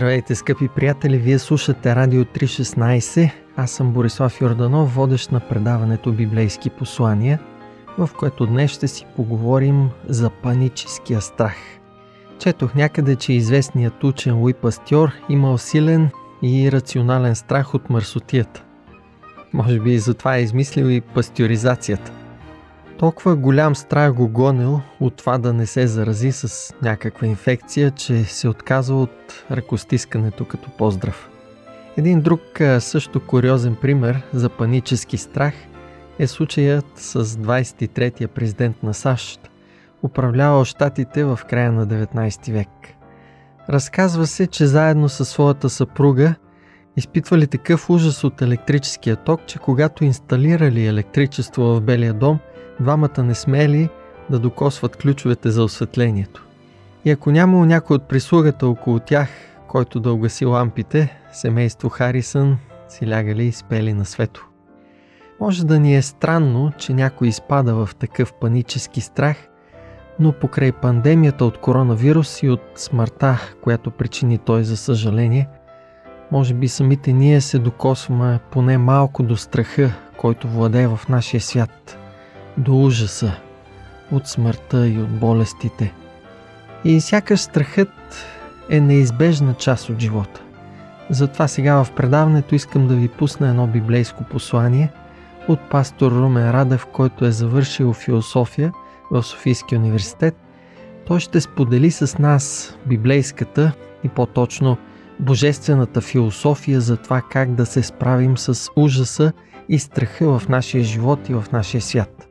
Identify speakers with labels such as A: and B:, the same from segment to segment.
A: Здравейте, скъпи приятели! Вие слушате Радио 316. Аз съм Борислав Йорданов, водещ на предаването Библейски послания, в което днес ще си поговорим за паническия страх. Четох някъде, че известният учен Луи Пастьор имал силен и рационален страх от мърсотията. Може би и затова е измислил и пастьоризацията. Толкова голям страх го гонил от това да не се зарази с някаква инфекция, че се отказва от ръкостискането като поздрав. Един друг също куриозен пример за панически страх е случаят с 23-я президент на САЩ, управлявал щатите в края на 19 век. Разказва се, че заедно със своята съпруга изпитвали такъв ужас от електрическия ток, че когато инсталирали електричество в Белия дом – двамата не смели да докосват ключовете за осветлението. И ако нямало някой от прислугата около тях, който да угаси лампите, семейство Харисън си лягали и спели на свето. Може да ни е странно, че някой изпада в такъв панически страх, но покрай пандемията от коронавирус и от смъртта, която причини той за съжаление, може би самите ние се докосваме поне малко до страха, който владее в нашия свят – до ужаса, от смъртта и от болестите. И сякаш страхът е неизбежна част от живота. Затова сега в предаването искам да ви пусна едно библейско послание от пастор Румен Радев, който е завършил философия в Софийския университет. Той ще сподели с нас библейската и по-точно божествената философия за това как да се справим с ужаса и страха в нашия живот и в нашия свят.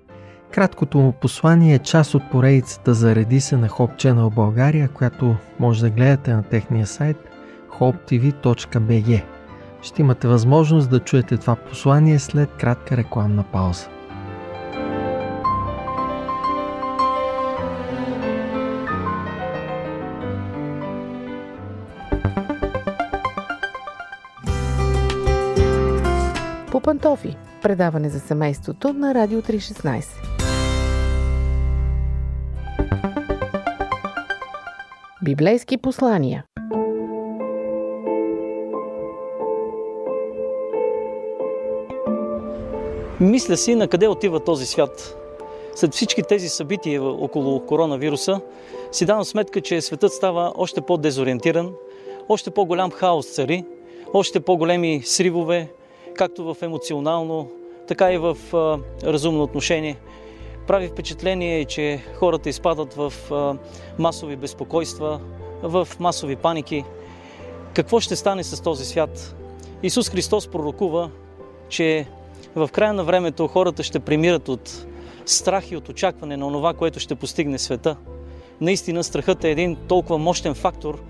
A: Краткото му послание е част от поредицата Зареди се на Hope Channel България, която може да гледате на техния сайт hopetv.bg. Ще имате възможност да чуете това послание след кратка рекламна пауза.
B: По пантофи. Предаване за семейството на Радио 316. Библейски послания.
C: Мисля си на къде отива този свят. След всички тези събития около коронавируса, си давам сметка, че светът става още по-дезориентиран, още по-голям хаос цари, още по-големи сривове, както в емоционално, така и в а, разумно отношение – прави впечатление, че хората изпадат в масови безпокойства, в масови паники. Какво ще стане с този свят? Исус Христос пророкува, че в края на времето хората ще премират от страх и от очакване на това, което ще постигне света. Наистина страхът е един толкова мощен фактор,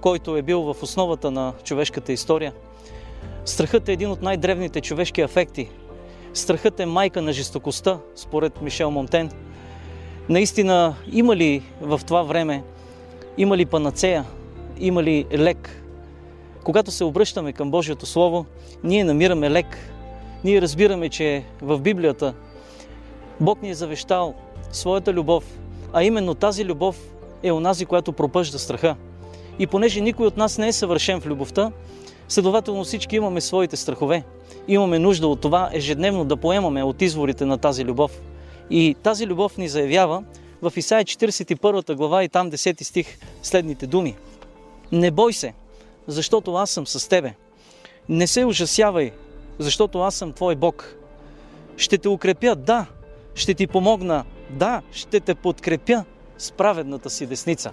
C: който е бил в основата на човешката история. Страхът е един от най-древните човешки афекти – Страхът е майка на жестокостта, според Мишел Монтен. Наистина, има ли в това време, има ли панацея, има ли лек? Когато се обръщаме към Божието Слово, ние намираме лек. Ние разбираме, че в Библията Бог ни е завещал своята любов, а именно тази любов е онази, която пропъжда страха. И понеже никой от нас не е съвършен в любовта, следователно всички имаме своите страхове имаме нужда от това ежедневно да поемаме от изворите на тази любов. И тази любов ни заявява в Исаия 41 глава и там 10 стих следните думи. Не бой се, защото аз съм с тебе. Не се ужасявай, защото аз съм твой Бог. Ще те укрепя, да. Ще ти помогна, да. Ще те подкрепя с праведната си десница.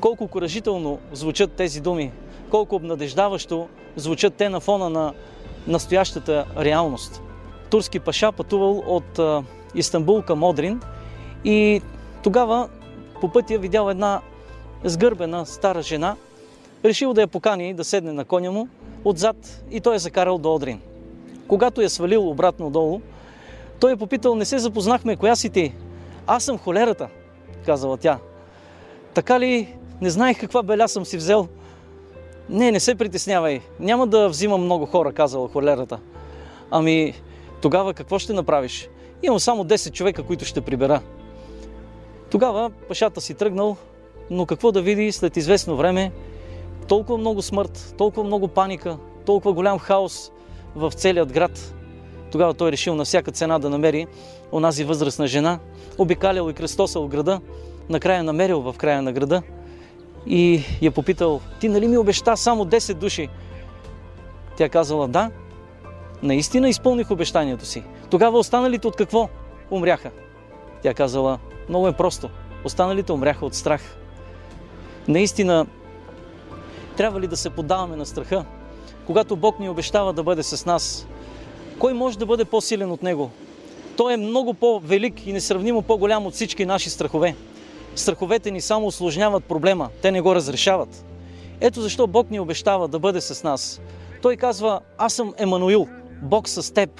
C: Колко коражително звучат тези думи, колко обнадеждаващо звучат те на фона на настоящата реалност. Турски паша пътувал от Истанбул към Одрин и тогава по пътя видял една сгърбена стара жена, решил да я покани да седне на коня му отзад и той е закарал до Одрин. когато я свалил обратно долу, той е попитал, не се запознахме, коя си ти? Аз съм холерата, казала тя. Така ли, не знаех каква беля съм си взел? Не, не се притеснявай, няма да взимам много хора, казала холерата. Ами, тогава какво ще направиш? Имам само 10 човека, които ще прибера. Тогава пашата си тръгнал, но какво да види след известно време? Толкова много смърт, толкова много паника, толкова голям хаос в целият град. Тогава той решил на всяка цена да намери онази възрастна жена, обикалял и кръстосал града, накрая намерил в края на града и я попитал, ти нали ми обеща само 10 души? Тя казала, да, наистина изпълних обещанието си. Тогава останалите от какво умряха? Тя казала, много е просто. Останалите умряха от страх. Наистина, трябва ли да се подаваме на страха? Когато Бог ни обещава да бъде с нас, кой може да бъде по-силен от Него? Той е много по-велик и несравнимо по-голям от всички наши страхове. Страховете ни само осложняват проблема, те не го разрешават. Ето защо Бог ни обещава да бъде с нас. Той казва, аз съм Емануил, Бог с теб.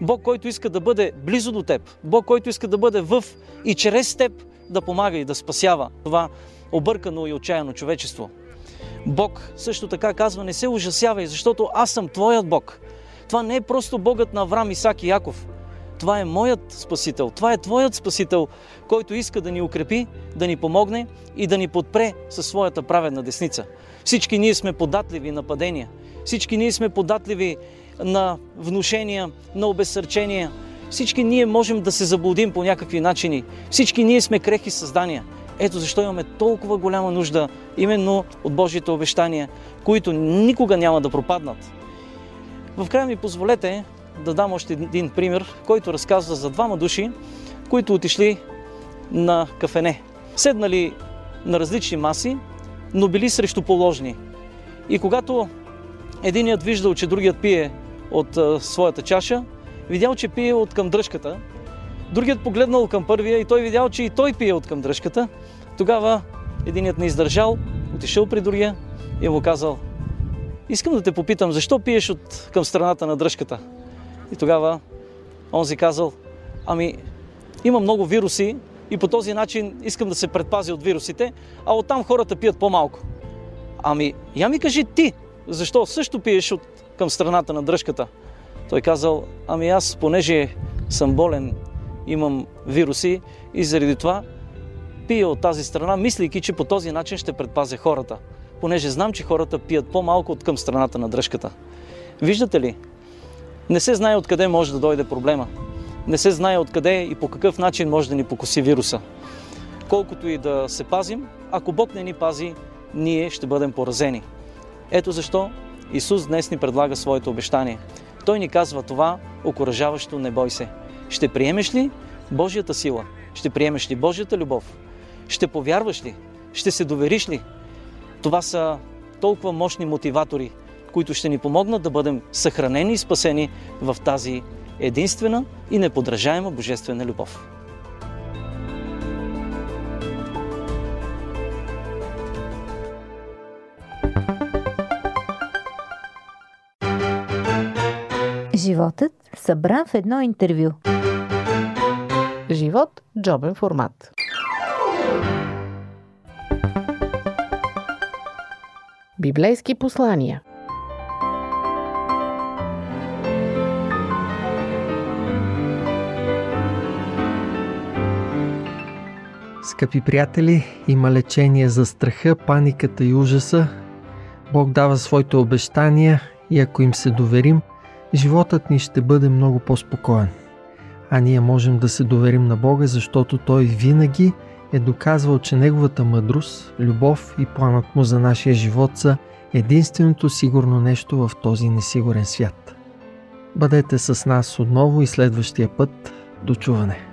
C: Бог, който иска да бъде близо до теб. Бог, който иска да бъде в и чрез теб да помага и да спасява това объркано и отчаяно човечество. Бог също така казва, не се ужасявай, защото аз съм твоят Бог. Това не е просто Богът на Авраам, Исак и Яков. Това е моят Спасител. Това е Твоят Спасител, който иска да ни укрепи, да ни помогне и да ни подпре със своята праведна десница. Всички ние сме податливи на падения. Всички ние сме податливи на внушения, на обезсърчения. Всички ние можем да се заблудим по някакви начини. Всички ние сме крехи създания. Ето защо имаме толкова голяма нужда именно от Божите обещания, които никога няма да пропаднат. В края ми позволете да дам още един пример, който разказва за двама души, които отишли на кафене. Седнали на различни маси, но били срещу положни. И когато единият виждал, че другият пие от своята чаша, видял, че пие от към дръжката, другият погледнал към първия и той видял, че и той пие от към дръжката, тогава единият не издържал, отишъл при другия и му казал, искам да те попитам, защо пиеш от към страната на дръжката? И тогава онзи казал, ами има много вируси и по този начин искам да се предпазя от вирусите, а оттам хората пият по-малко. Ами, я ми кажи ти, защо също пиеш от към страната на дръжката? Той казал, ами аз, понеже съм болен, имам вируси и заради това пия от тази страна, мислейки, че по този начин ще предпазя хората, понеже знам, че хората пият по-малко от към страната на дръжката. Виждате ли, не се знае откъде може да дойде проблема. Не се знае откъде и по какъв начин може да ни покоси вируса. Колкото и да се пазим, ако Бог не ни пази, ние ще бъдем поразени. Ето защо Исус днес ни предлага своето обещание. Той ни казва това, окоръжаващо не бой се. Ще приемеш ли Божията сила? Ще приемеш ли Божията любов? Ще повярваш ли? Ще се довериш ли? Това са толкова мощни мотиватори, които ще ни помогнат да бъдем съхранени и спасени в тази единствена и неподражаема божествена любов.
D: Животът събран в едно интервю.
B: Живот – джобен формат. Библейски послания
A: Скъпи приятели, има лечение за страха, паниката и ужаса. Бог дава своите обещания и ако им се доверим, животът ни ще бъде много по-спокоен. А ние можем да се доверим на Бога, защото Той винаги е доказвал, че Неговата мъдрост, любов и планът Му за нашия живот са единственото сигурно нещо в този несигурен свят. Бъдете с нас отново и следващия път. До чуване!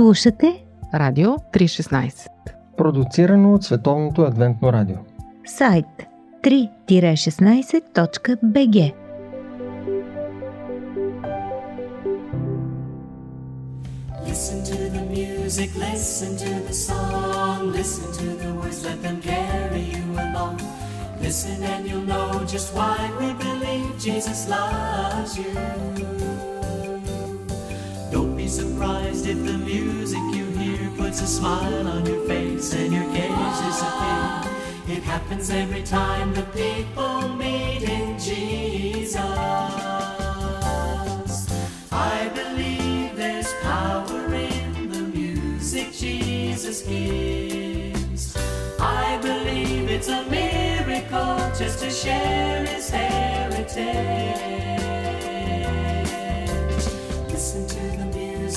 D: Слушате
B: Радио 316
A: продуцирано от Световното адвентно радио.
D: Сайт 3-16.bg
E: Listen to the music, listen to the song, listen to the words, let them carry you along. Listen and you'll know just why we believe Jesus loves you. Surprised if the music you hear puts a smile on your face and your cares disappear. It happens every time the people meet in Jesus. I believe there's power in the music Jesus gives. I believe it's a miracle just to share his heritage.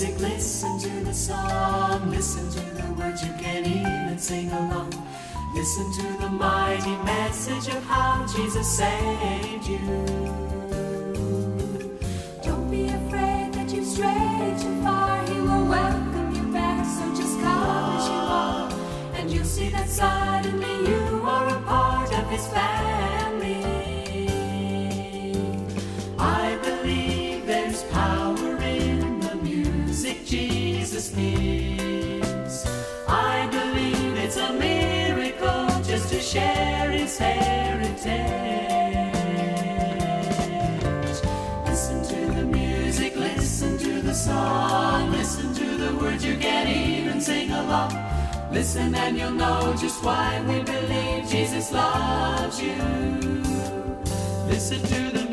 E: Music, listen to the song, listen to the words you can't even sing along. Listen to the mighty message of how Jesus saved you. Don't be afraid that you've strayed too far. He will welcome you back. So just come as you are, and you'll see that suddenly you are a part of His family. I believe it's a miracle just to share His heritage. Listen to the music, listen to the song, listen to the words you can even sing along. Listen and you'll know just why we believe Jesus loves you. Listen to the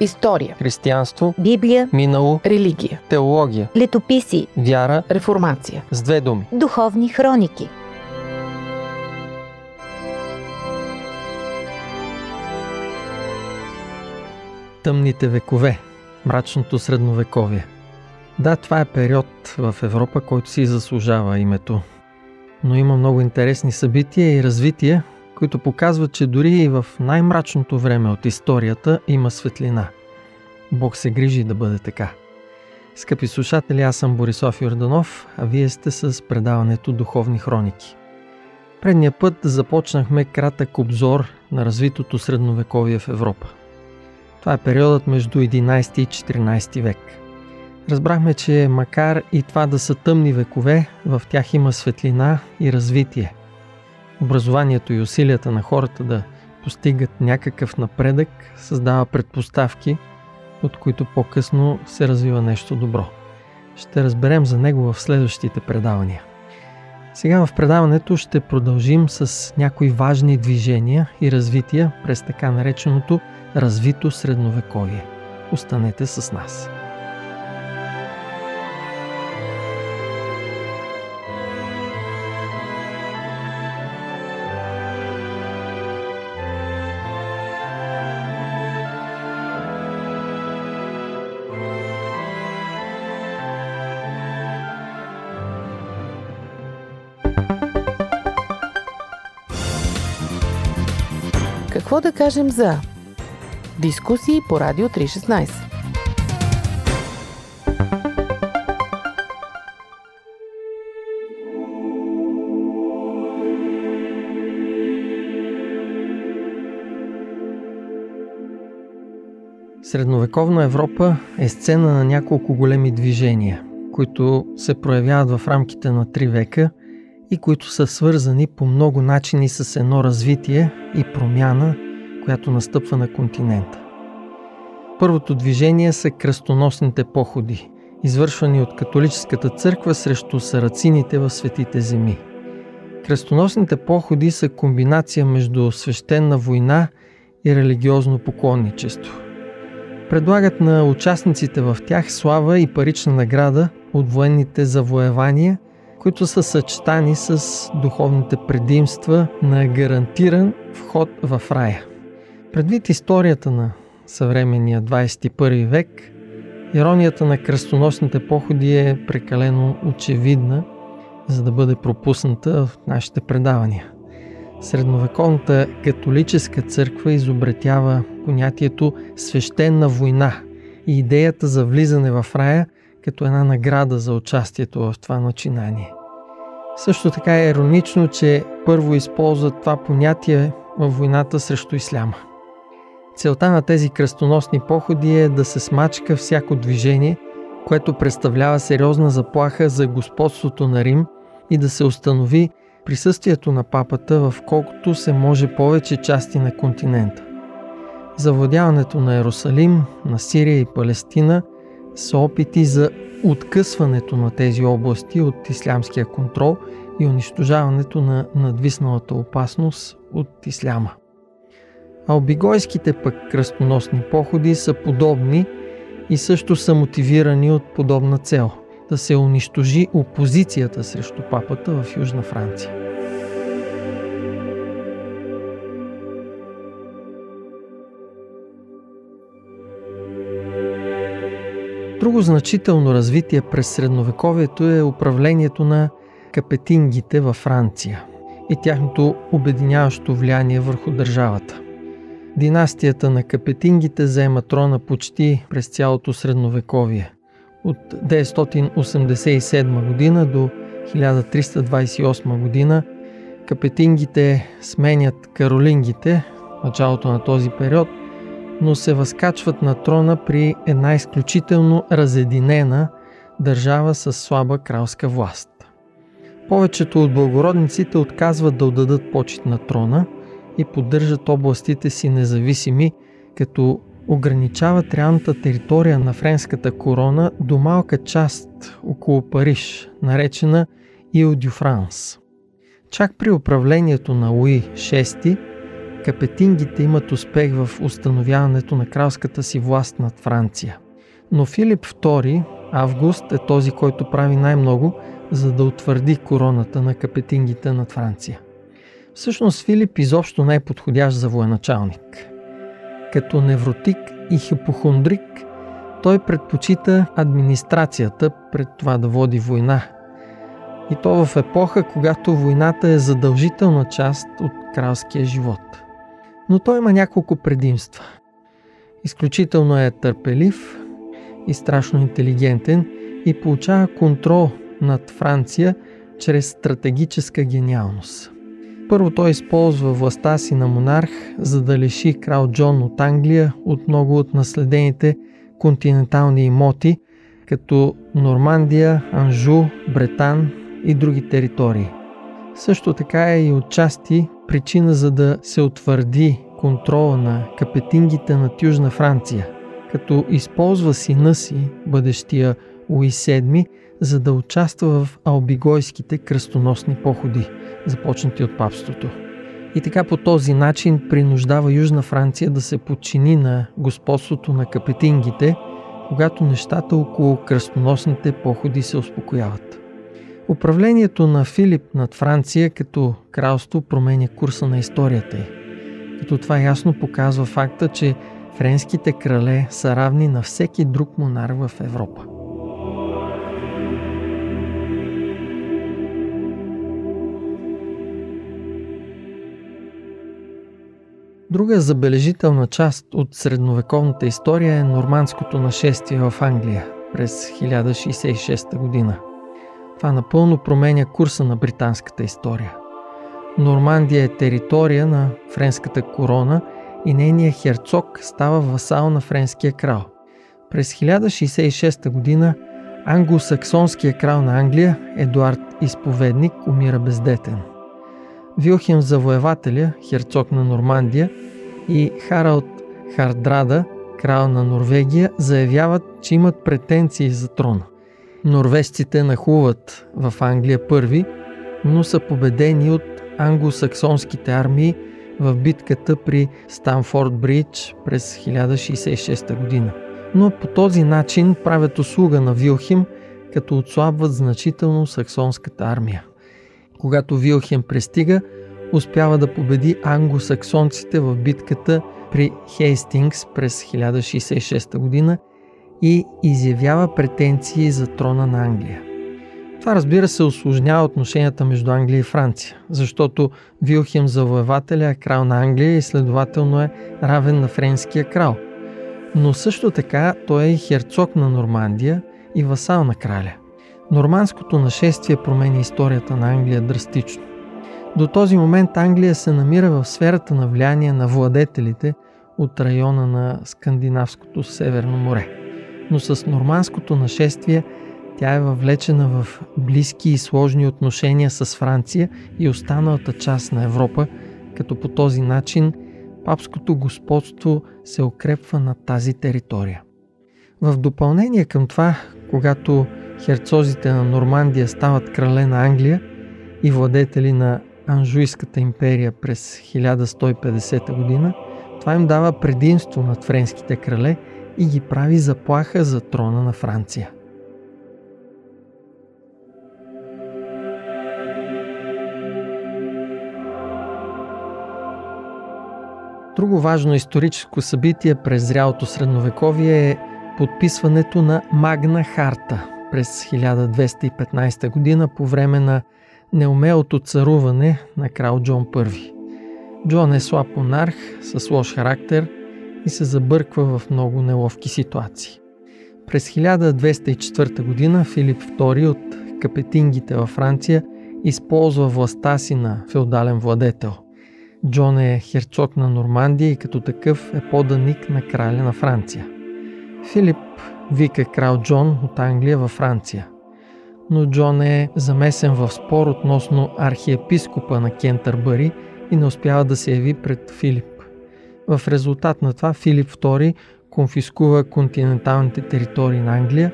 B: История,
A: Християнство,
D: Библия,
A: минало,
B: религия,
A: теология,
D: летописи,
A: вяра
B: реформация.
A: с две думи.
D: духовни хроники.
A: Тъмните векове, мрачното средновековие. Да, това е период в Европа, който си заслужава името. Но има много интересни събития и развития, които показват, че дори и в най-мрачното време от историята има светлина. Бог се грижи да бъде така. Скъпи слушатели, аз съм Борисов Йорданов, а вие сте с предаването Духовни хроники. Предния път започнахме кратък обзор на развитото средновековие в Европа. Това е периодът между 11 и 14 век. Разбрахме, че макар и това да са тъмни векове, в тях има светлина и развитие. Образованието и усилията на хората да постигат някакъв напредък създава предпоставки, от които по-късно се развива нещо добро. Ще разберем за него в следващите предавания. Сега в предаването ще продължим с някои важни движения и развития през така нареченото развито средновековие. Останете с нас.
B: Какво да кажем за дискусии по Радио 316?
A: Средновековна Европа е сцена на няколко големи движения, които се проявяват в рамките на три века и които са свързани по много начини с едно развитие и промяна, която настъпва на континента. Първото движение са кръстоносните походи, извършвани от католическата църква срещу сарацините в светите земи. Кръстоносните походи са комбинация между свещена война и религиозно поклонничество. Предлагат на участниците в тях слава и парична награда от военните завоевания, които са съчетани с духовните предимства на гарантиран вход в рая. Предвид историята на съвременния 21 век, иронията на кръстоносните походи е прекалено очевидна, за да бъде пропусната в нашите предавания. Средновековната католическа църква изобретява понятието свещена война и идеята за влизане в рая като една награда за участието в това начинание. Също така е иронично, че първо използват това понятие в войната срещу исляма. Целта на тези кръстоносни походи е да се смачка всяко движение, което представлява сериозна заплаха за господството на Рим и да се установи присъствието на папата в колкото се може повече части на континента. Завладяването на Иерусалим, на Сирия и Палестина са опити за откъсването на тези области от ислямския контрол и унищожаването на надвисналата опасност от исляма. Албигойските пък кръстоносни походи са подобни и също са мотивирани от подобна цел – да се унищожи опозицията срещу папата в Южна Франция. Друго значително развитие през средновековието е управлението на капетингите във Франция и тяхното обединяващо влияние върху държавата. Династията на капетингите заема трона почти през цялото средновековие. От 987 година до 1328 година капетингите сменят каролингите в началото на този период, но се възкачват на трона при една изключително разединена държава с слаба кралска власт. Повечето от благородниците отказват да отдадат почет на трона и поддържат областите си независими, като ограничават реалната територия на френската корона до малка част около Париж, наречена Ил дю Франс. Чак при управлението на Луи VI, капетингите имат успех в установяването на кралската си власт над Франция. Но Филип II, Август, е този, който прави най-много, за да утвърди короната на капетингите над Франция. Всъщност Филип изобщо не е подходящ за военачалник. Като невротик и хипохондрик, той предпочита администрацията пред това да води война. И то в епоха, когато войната е задължителна част от кралския живот. Но той има няколко предимства. Изключително е търпелив и страшно интелигентен и получава контрол над Франция чрез стратегическа гениалност. Първо той използва властта си на монарх, за да лиши крал Джон от Англия от много от наследените континентални имоти, като Нормандия, Анжу, Бретан и други територии. Също така е и отчасти причина за да се утвърди контрола на капетингите над Южна Франция, като използва сина си, бъдещия Луи VII, за да участва в албигойските кръстоносни походи – започнати от папството. И така по този начин принуждава Южна Франция да се подчини на господството на капетингите, когато нещата около кръстоносните походи се успокояват. Управлението на Филип над Франция като кралство променя курса на историята й. Като това ясно показва факта, че френските крале са равни на всеки друг монарх в Европа. Друга забележителна част от средновековната история е нормандското нашествие в Англия през 1066 година. Това напълно променя курса на британската история. Нормандия е територия на френската корона и нейният херцог става васал на френския крал. През 1066 година англосаксонския крал на Англия, Едуард Изповедник, умира бездетен – Вилхем Завоевателя, херцог на Нормандия, и Харалд Хардрада, крал на Норвегия, заявяват, че имат претенции за трона. Норвежците нахуват в Англия първи, но са победени от англосаксонските армии в битката при Станфорд Бридж през 1066 година. Но по този начин правят услуга на Вилхим, като отслабват значително саксонската армия. Когато Вилхем пристига, успява да победи англосаксонците в битката при Хейстингс през 1066 година и изявява претенции за трона на Англия. Това разбира се осложнява отношенията между Англия и Франция, защото Вилхем завоевателя е крал на Англия и следователно е равен на френския крал. Но също така той е и херцог на Нормандия и васал на краля. Нормандското нашествие променя историята на Англия драстично. До този момент Англия се намира в сферата на влияние на владетелите от района на Скандинавското Северно море. Но с нормандското нашествие тя е въвлечена в близки и сложни отношения с Франция и останалата част на Европа, като по този начин папското господство се укрепва на тази територия. В допълнение към това, когато херцозите на Нормандия стават крале на Англия и владетели на Анжуйската империя през 1150 година, това им дава предимство над френските крале и ги прави заплаха за трона на Франция. Друго важно историческо събитие през зрялото средновековие е подписването на Магна Харта през 1215 година по време на неумелото царуване на крал Джон I. Джон е слаб монарх с лош характер и се забърква в много неловки ситуации. През 1204 година Филип II от капетингите във Франция използва властта си на феодален владетел. Джон е херцог на Нормандия и като такъв е поданик на краля на Франция. Филип вика крал Джон от Англия във Франция. Но Джон е замесен в спор относно архиепископа на Кентърбъри и не успява да се яви пред Филип. В резултат на това Филип II конфискува континенталните територии на Англия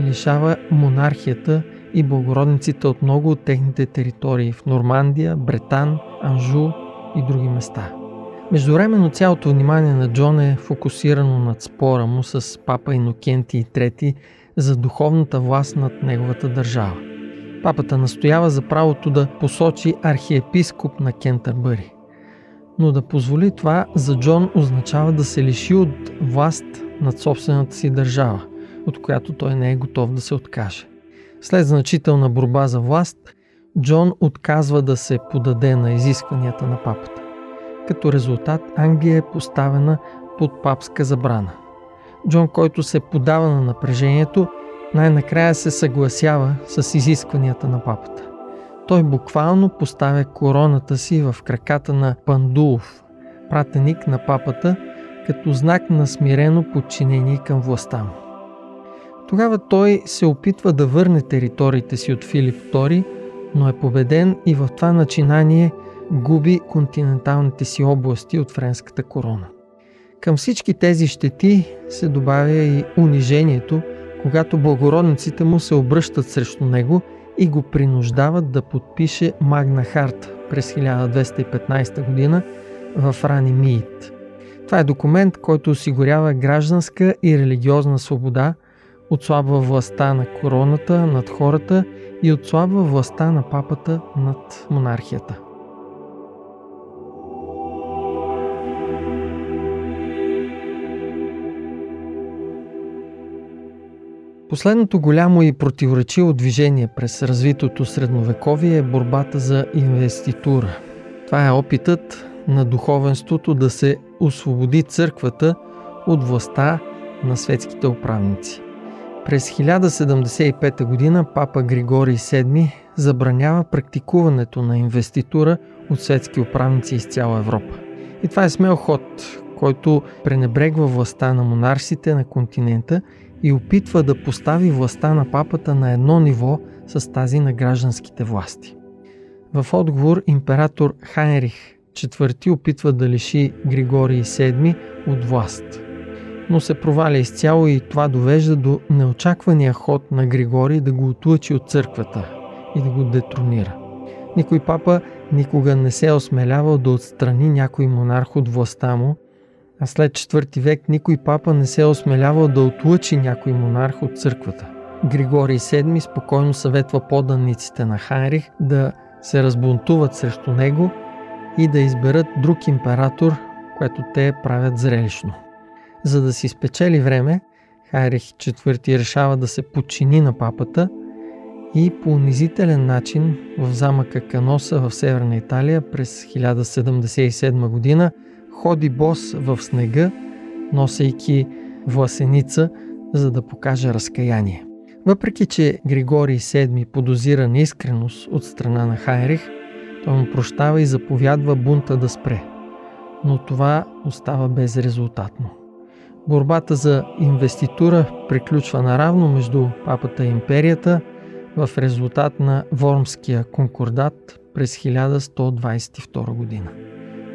A: лишава монархията и благородниците от много от техните територии в Нормандия, Бретан, Анжу и други места. Междувременно цялото внимание на Джон е фокусирано над спора му с папа Инокенти III за духовната власт над неговата държава. Папата настоява за правото да посочи архиепископ на Кентърбъри. Но да позволи това за Джон означава да се лиши от власт над собствената си държава, от която той не е готов да се откаже. След значителна борба за власт, Джон отказва да се подаде на изискванията на папата. Като резултат Англия е поставена под папска забрана. Джон, който се подава на напрежението, най-накрая се съгласява с изискванията на папата. Той буквално поставя короната си в краката на Пандулов, пратеник на папата, като знак на смирено подчинение към властта му. Тогава той се опитва да върне териториите си от Филип II, но е победен и в това начинание губи континенталните си области от френската корона. Към всички тези щети се добавя и унижението, когато благородниците му се обръщат срещу него и го принуждават да подпише Магна Харта през 1215 година в Рани Миит. Това е документ, който осигурява гражданска и религиозна свобода, отслабва властта на короната над хората и отслабва властта на папата над монархията. Последното голямо и противоречиво движение през развитото средновековие е борбата за инвеститура. Това е опитът на духовенството да се освободи църквата от властта на светските управници. През 1075 г. папа Григорий VII забранява практикуването на инвеститура от светски управници из цяла Европа. И това е смел ход, който пренебрегва властта на монарсите на континента и опитва да постави властта на папата на едно ниво с тази на гражданските власти. В отговор император Хайнрих IV опитва да лиши Григорий VII от власт. Но се проваля изцяло и това довежда до неочаквания ход на Григорий да го отлъчи от църквата и да го детронира. Никой папа никога не се е осмелявал да отстрани някой монарх от властта му а след четвърти век никой папа не се е осмелявал да отлъчи някой монарх от църквата. Григорий VII спокойно съветва поданиците на Хайрих да се разбунтуват срещу него и да изберат друг император, което те правят зрелищно. За да си спечели време, Хайрих IV решава да се подчини на папата и по унизителен начин в замъка Каноса в Северна Италия през 1077 година ходи бос в снега, носейки власеница, за да покаже разкаяние. Въпреки, че Григорий VII подозира неискреност от страна на Хайрих, той му прощава и заповядва бунта да спре. Но това остава безрезултатно. Борбата за инвеститура приключва наравно между папата и империята в резултат на Вормския конкордат през 1122 година.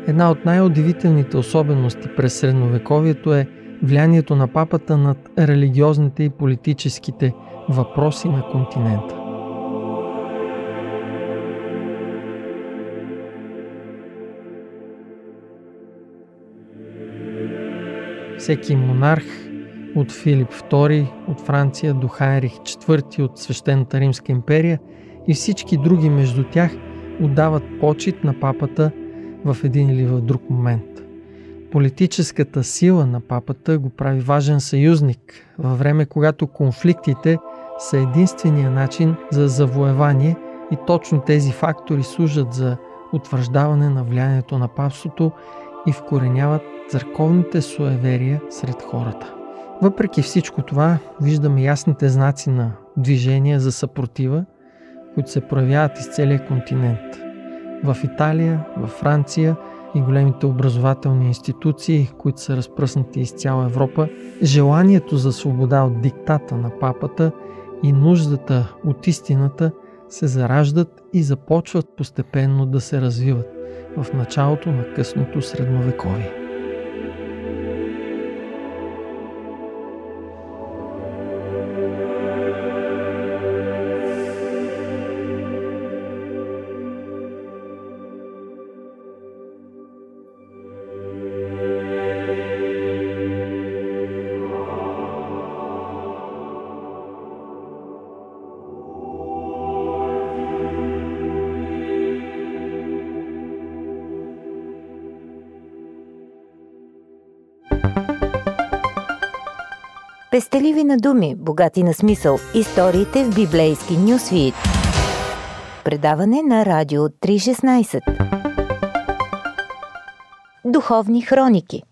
A: Една от най-удивителните особености през средновековието е влиянието на папата над религиозните и политическите въпроси на континента. Всеки монарх от Филип II от Франция до Хайрих IV от Свещената Римска империя и всички други между тях отдават почет на папата в един или в друг момент. Политическата сила на папата го прави важен съюзник във време, когато конфликтите са единствения начин за завоевание и точно тези фактори служат за утвърждаване на влиянието на папството и вкореняват църковните суеверия сред хората. Въпреки всичко това, виждаме ясните знаци на движение за съпротива, които се проявяват из целия континент. В Италия, в Франция и големите образователни институции, които са разпръснати из цяла Европа, желанието за свобода от диктата на папата и нуждата от истината се зараждат и започват постепенно да се развиват в началото на късното средновековие.
D: Пестеливи на думи, богати на смисъл. Историите в библейски нюсвит. Предаване на Радио 316. Духовни хроники.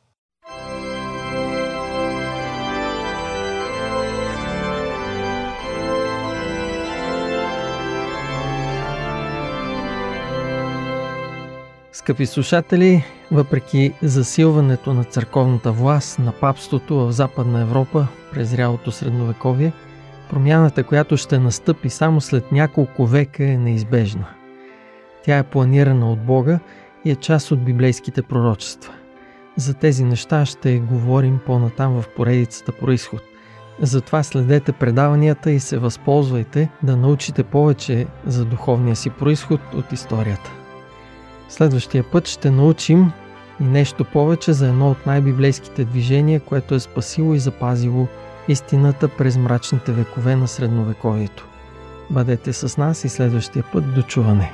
A: Скъпи слушатели, въпреки засилването на църковната власт на папството в Западна Европа през рялото средновековие, промяната, която ще настъпи само след няколко века е неизбежна. Тя е планирана от Бога и е част от библейските пророчества. За тези неща ще говорим по-натам в поредицата Происход. Затова следете предаванията и се възползвайте да научите повече за духовния си происход от историята. Следващия път ще научим и нещо повече за едно от най-библейските движения, което е спасило и запазило истината през мрачните векове на средновековието. Бъдете с нас и следващия път до чуване.